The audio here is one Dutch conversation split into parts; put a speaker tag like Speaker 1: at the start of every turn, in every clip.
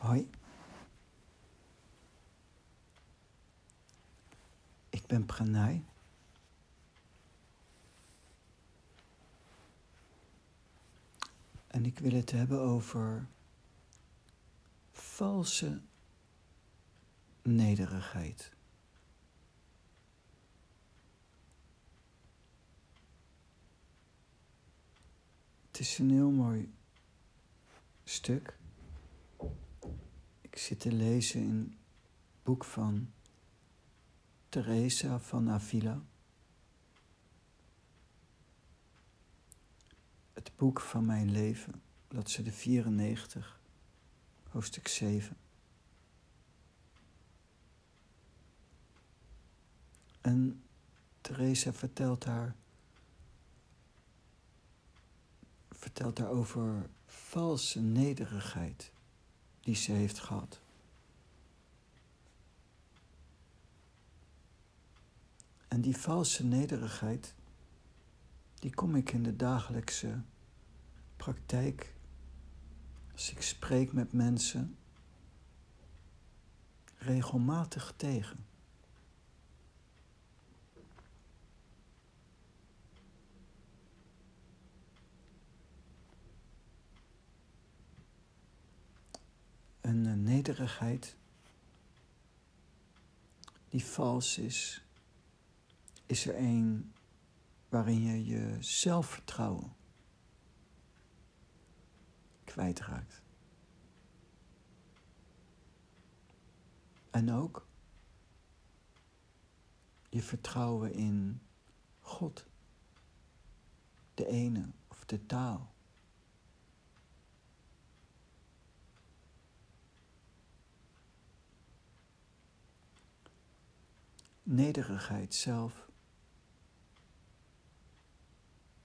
Speaker 1: Hoi. Ik ben Pranay. En ik wil het hebben over valse nederigheid. Het is een heel mooi stuk. Ik zit te lezen in het boek van Teresa van Avila. Het boek van mijn leven, bladzijde 94, hoofdstuk 7. En Teresa vertelt haar, vertelt haar over valse nederigheid die ze heeft gehad. En die valse nederigheid, die kom ik in de dagelijkse praktijk, als ik spreek met mensen, regelmatig tegen. Een nederigheid die vals is, is er een waarin je je zelfvertrouwen kwijtraakt. En ook je vertrouwen in God, de ene of de taal. Nederigheid zelf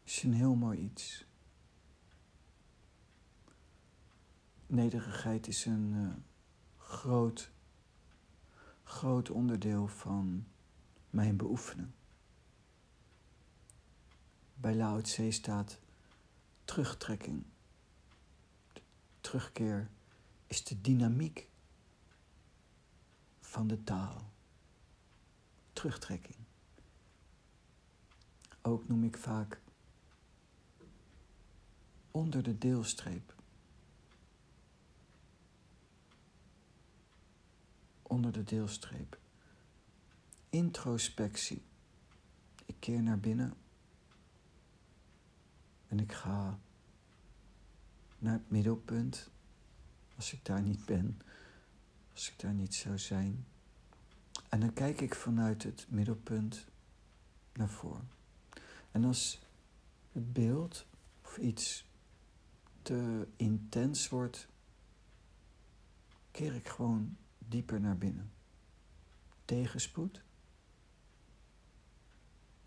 Speaker 1: is een heel mooi iets. Nederigheid is een uh, groot, groot onderdeel van mijn beoefenen. Bij Lao Tse staat terugtrekking. Terugkeer is de dynamiek van de taal. Terugtrekking. Ook noem ik vaak onder de deelstreep. Onder de deelstreep. Introspectie. Ik keer naar binnen en ik ga naar het middelpunt als ik daar niet ben, als ik daar niet zou zijn. En dan kijk ik vanuit het middelpunt naar voren. En als het beeld of iets te intens wordt, keer ik gewoon dieper naar binnen. Tegenspoed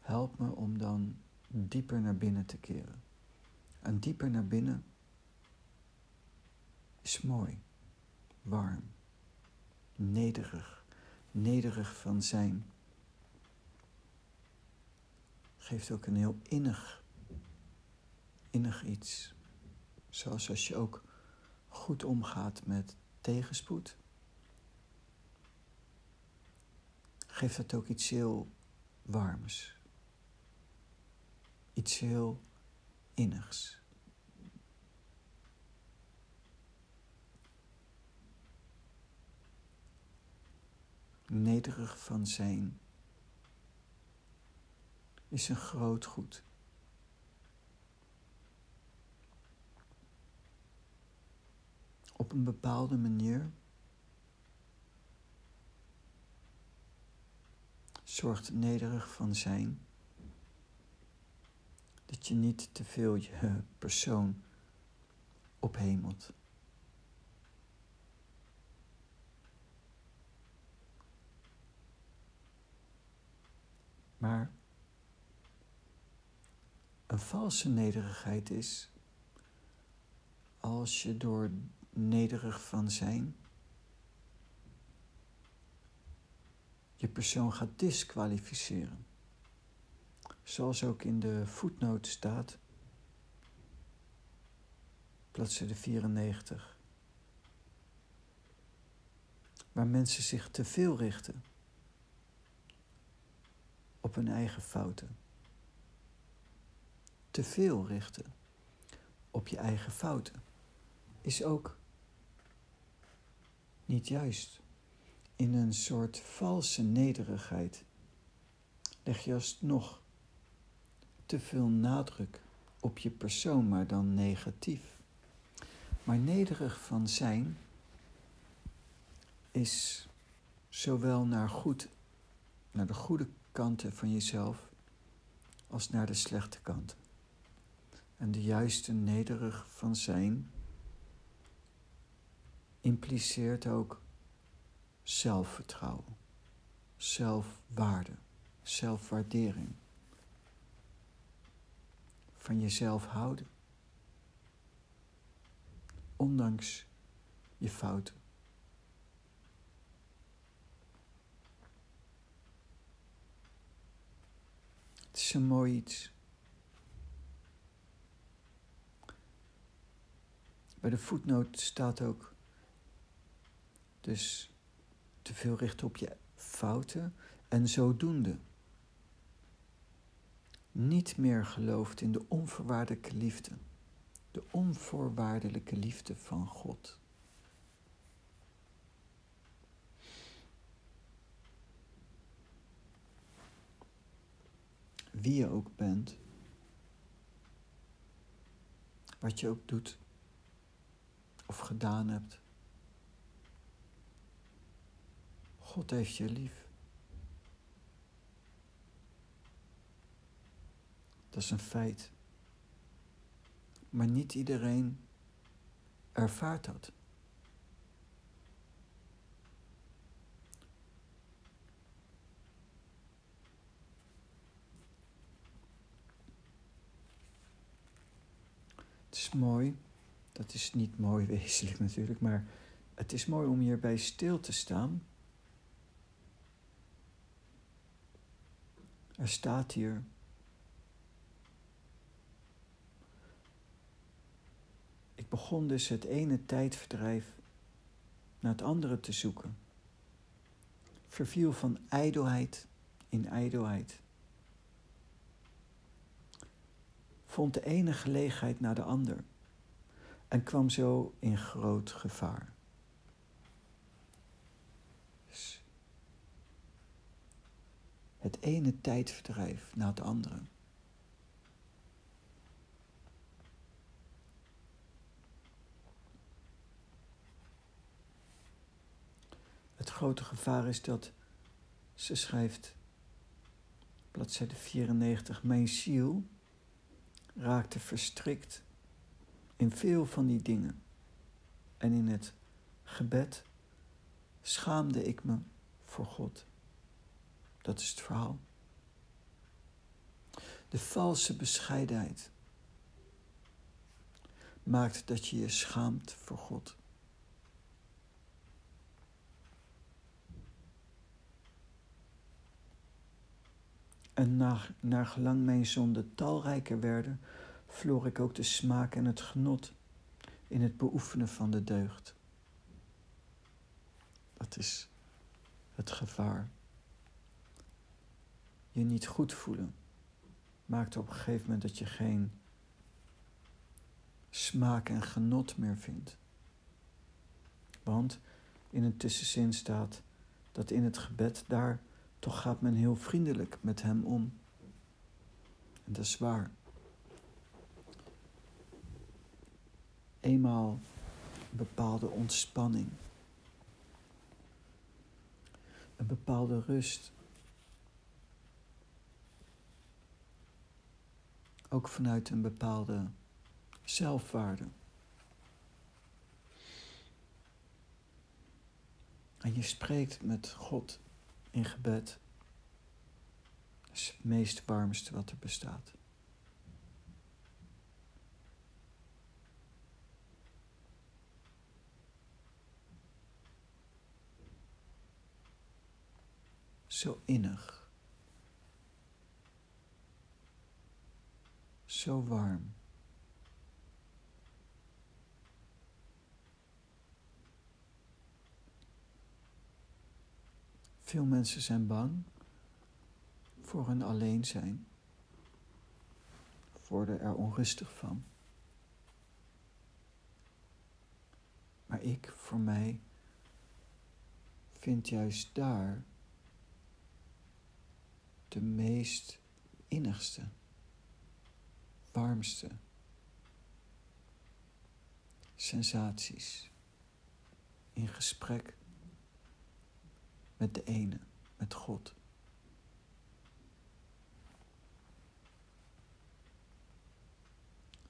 Speaker 1: helpt me om dan dieper naar binnen te keren. En dieper naar binnen is mooi, warm, nederig, nederig van zijn. Geeft ook een heel innig, innig iets. Zoals als je ook goed omgaat met tegenspoed. Geeft dat ook iets heel warms. Iets heel innigs. Nederig van zijn is een groot goed. op een bepaalde manier zorgt nederig van zijn dat je niet te veel je persoon ophemelt. Maar een valse nederigheid is als je door nederig van zijn. Je persoon gaat disqualificeren. Zoals ook in de voetnoot staat, bladzijde 94. waar mensen zich te veel richten op hun eigen fouten. Te veel richten op je eigen fouten is ook niet juist. In een soort valse nederigheid leg je alsnog te veel nadruk op je persoon, maar dan negatief. Maar nederig van zijn is zowel naar, goed, naar de goede kanten van jezelf als naar de slechte kanten. En de juiste nederig van zijn impliceert ook zelfvertrouwen, zelfwaarde, zelfwaardering. Van jezelf houden, ondanks je fouten. Het is een mooi iets. Bij de voetnoot staat ook dus te veel richten op je fouten en zodoende niet meer gelooft in de onvoorwaardelijke liefde, de onvoorwaardelijke liefde van God. Wie je ook bent, wat je ook doet of gedaan hebt. God heeft je lief. Dat is een feit. Maar niet iedereen ervaart dat. Is mooi, dat is niet mooi wezenlijk natuurlijk, maar het is mooi om hierbij stil te staan Er staat hier. Ik begon dus het ene tijdverdrijf naar het andere te zoeken. Verviel van ijdelheid in ijdelheid. Vond de ene gelegenheid naar de ander en kwam zo in groot gevaar. het ene tijdverdrijf na het andere. Het grote gevaar is dat ze schrijft, bladzijde 94, mijn ziel raakte verstrikt in veel van die dingen. En in het gebed schaamde ik me voor God. Dat is het verhaal. De valse bescheidenheid maakt dat je je schaamt voor God. En naar, gelang mijn zonden talrijker werden, verloor ik ook de smaak en het genot in het beoefenen van de deugd. Dat is het gevaar je niet goed voelen, maakt op een gegeven moment dat je geen smaak en genot meer vindt. Want in een tussenzin staat dat in het gebed daar toch gaat men heel vriendelijk met hem om. En dat is waar. Eenmaal een bepaalde ontspanning, een bepaalde rust ook vanuit een bepaalde zelfwaarde. En je spreekt met God in gebed. Is het meest warmste wat er bestaat. Zo innig. zo warm. Veel mensen zijn bang voor hun alleen zijn, worden er onrustig van. Maar ik, voor mij, vind juist daar de meest innigste, warmste sensaties in gesprek met de ene, met God.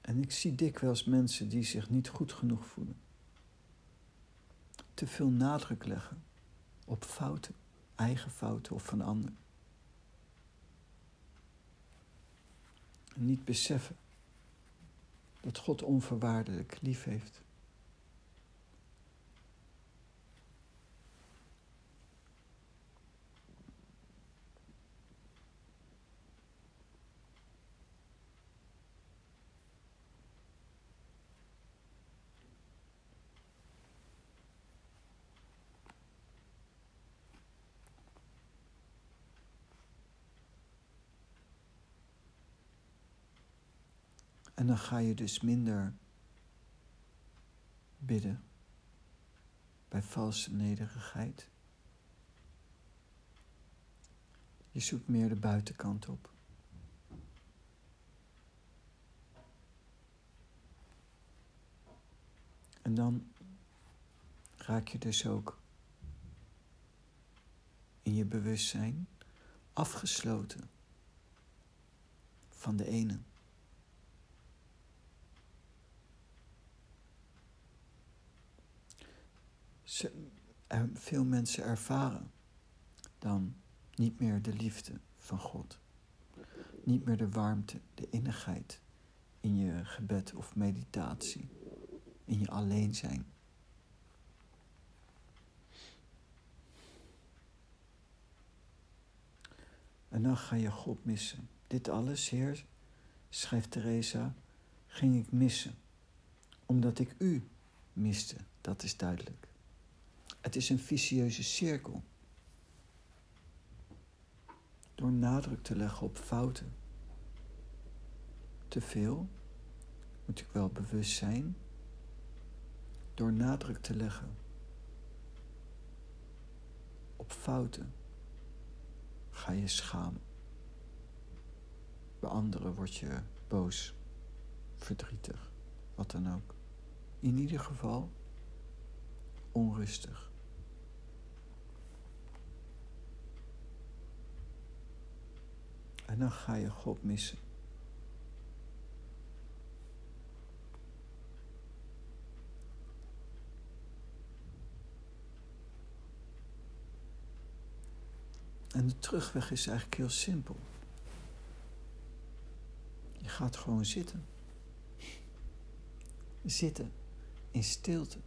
Speaker 1: En ik zie dikwijls mensen die zich niet goed genoeg voelen. Te veel nadruk leggen op fouten, eigen fouten of van anderen. En niet beseffen dat God onvoorwaardelijk lief heeft. Dan ga je dus minder bidden bij valse nederigheid. Je zoekt meer de buitenkant op. En dan raak je dus ook in je bewustzijn afgesloten van de ene. Veel mensen ervaren dan niet meer de liefde van God. Niet meer de warmte, de innigheid in je gebed of meditatie, in je alleen zijn. En dan ga je God missen. Dit alles, Heer, schrijft Teresa, ging ik missen. Omdat ik u miste, dat is duidelijk. Het is een vicieuze cirkel. Door nadruk te leggen op fouten. Te veel, moet ik wel bewust zijn. Door nadruk te leggen op fouten ga je schamen. Bij anderen word je boos, verdrietig, wat dan ook. In ieder geval onrustig. En dan ga je God missen. En de terugweg is eigenlijk heel simpel. Je gaat gewoon zitten. Zitten in stilte.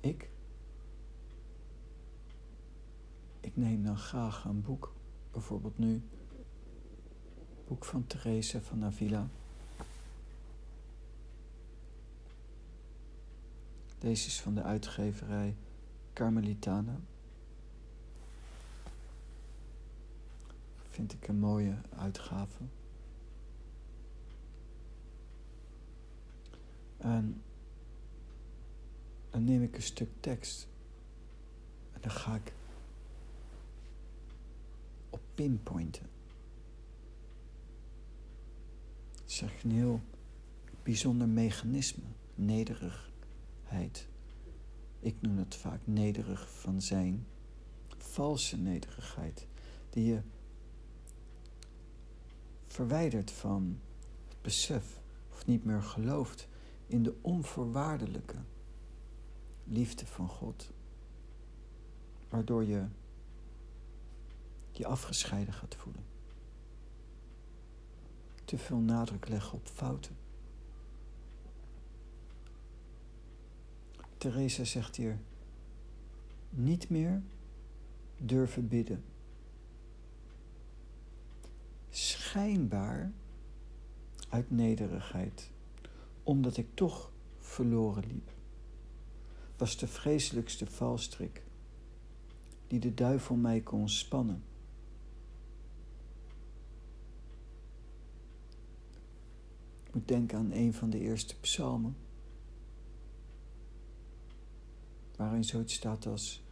Speaker 1: Ik ik neem dan graag een boek, bijvoorbeeld nu, boek van Therese van Avila. Deze is van de uitgeverij Carmelitana. Vind ik een mooie uitgave. En dan neem ik een stuk tekst en dan ga ik pinpointen. Het is een heel bijzonder mechanisme, nederigheid. Ik noem het vaak nederig van zijn, valse nederigheid, die je verwijdert van het besef of niet meer gelooft in de onvoorwaardelijke liefde van God, waardoor je je afgescheiden gaat voelen. Te veel nadruk leggen op fouten. Theresa zegt hier, niet meer durven bidden. Schijnbaar uit nederigheid, omdat ik toch verloren liep, was de vreselijkste valstrik die de duivel mij kon spannen. Moet denken aan een van de eerste psalmen, waarin zoiets staat als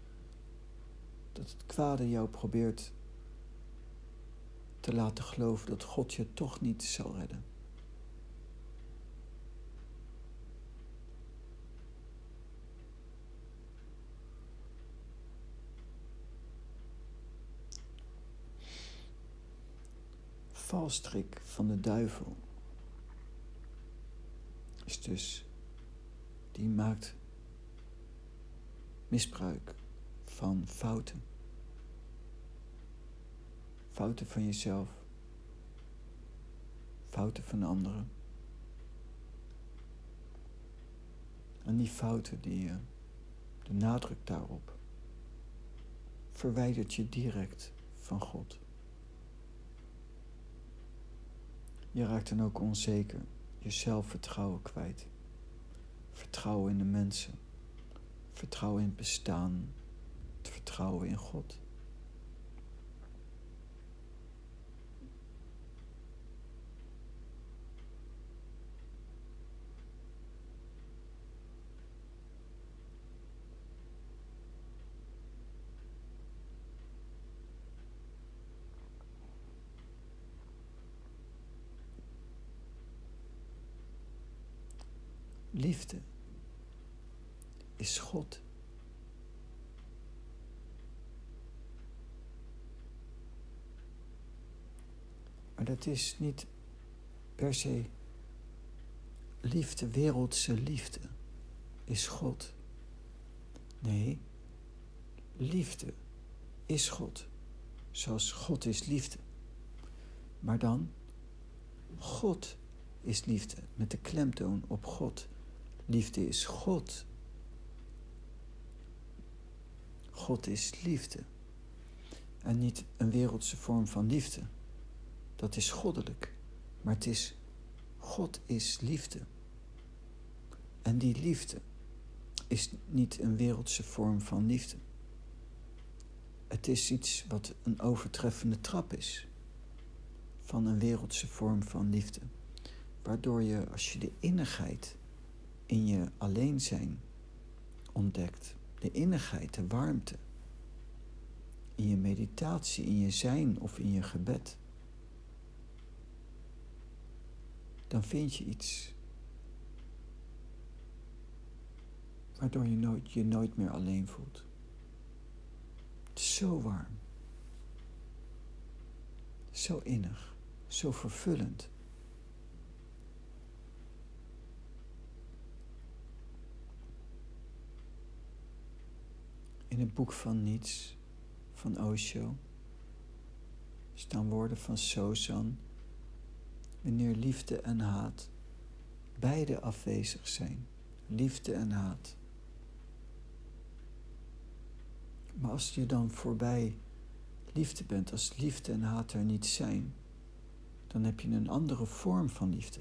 Speaker 1: dat het kwade jou probeert te laten geloven dat God je toch niet zal redden. valstrik van de duivel dus, die maakt misbruik van fouten. Fouten van jezelf, fouten van anderen. En die fouten, die, uh, de nadruk daarop, verwijdert je direct van God. Je raakt dan ook onzeker, je zelfvertrouwen kwijt. Vertrouwen in de mensen, vertrouwen in het bestaan, het vertrouwen in God. Liefde is God. Maar dat is niet per se liefde, wereldse liefde is God. Nee, liefde is God, zoals God is liefde. Maar dan, God is liefde, met de klemtoon op God. Liefde is God. God is liefde. En niet een wereldse vorm van liefde. Dat is goddelijk. Maar het is God is liefde. En die liefde is niet een wereldse vorm van liefde. Het is iets wat een overtreffende trap is van een wereldse vorm van liefde. Waardoor je, als je de innigheid in je alleen zijn ontdekt. De innigheid, de warmte. In je meditatie, in je zijn of in je gebed. Dan vind je iets. Waardoor je je nooit meer alleen voelt. Zo warm. Zo innig. Zo vervullend. In het boek van Niets van Osho staan woorden van Sozan. Wanneer liefde en haat beide afwezig zijn, liefde en haat. Maar als je dan voorbij liefde bent, als liefde en haat er niet zijn, dan heb je een andere vorm van liefde.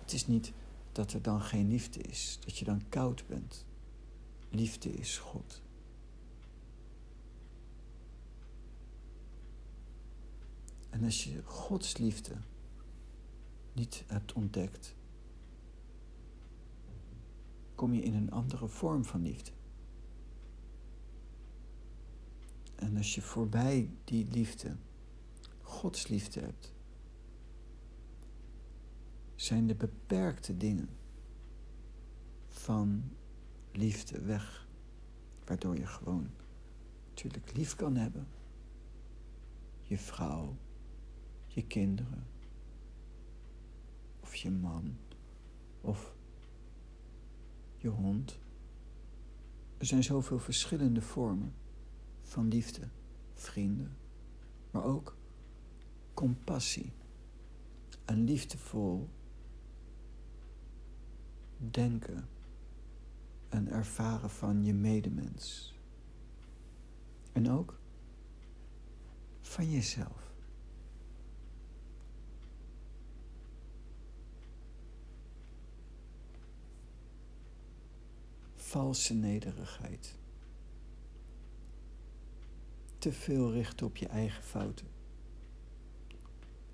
Speaker 1: Het is niet dat er dan geen liefde is, dat je dan koud bent. Liefde is God. En als je Gods liefde niet hebt ontdekt, kom je in een andere vorm van liefde. En als je voorbij die liefde, Gods liefde hebt, zijn de beperkte dingen van liefde weg, waardoor je gewoon natuurlijk lief kan hebben. Je vrouw, je kinderen, of je man, of je hond. Er zijn zoveel verschillende vormen van liefde, vrienden, maar ook compassie en liefdevol denken en ervaren van je medemens. En ook van jezelf. Valse nederigheid. te veel richten op je eigen fouten.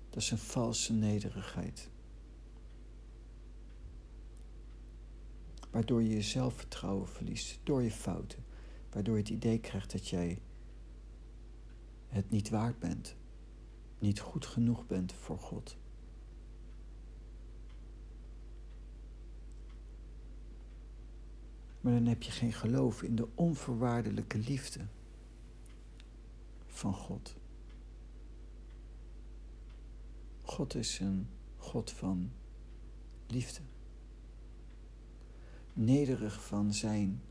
Speaker 1: Dat is een valse nederigheid. Waardoor je je zelfvertrouwen verliest door je fouten. Waardoor je het idee krijgt dat jij het niet waard bent. Niet goed genoeg bent voor God. Maar dan heb je geen geloof in de onvoorwaardelijke liefde van God. God is een God van liefde. Nederig van zijn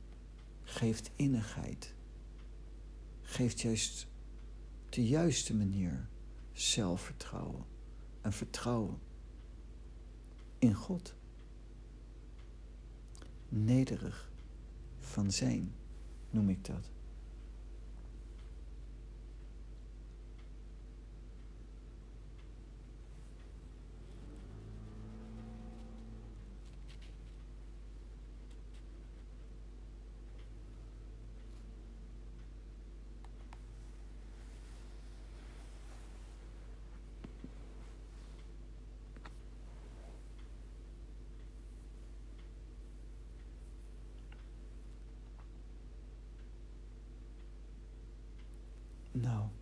Speaker 1: geeft innigheid. Geeft juist de juiste manier zelfvertrouwen en vertrouwen in God. Nederig van zijn noem ik dat. No.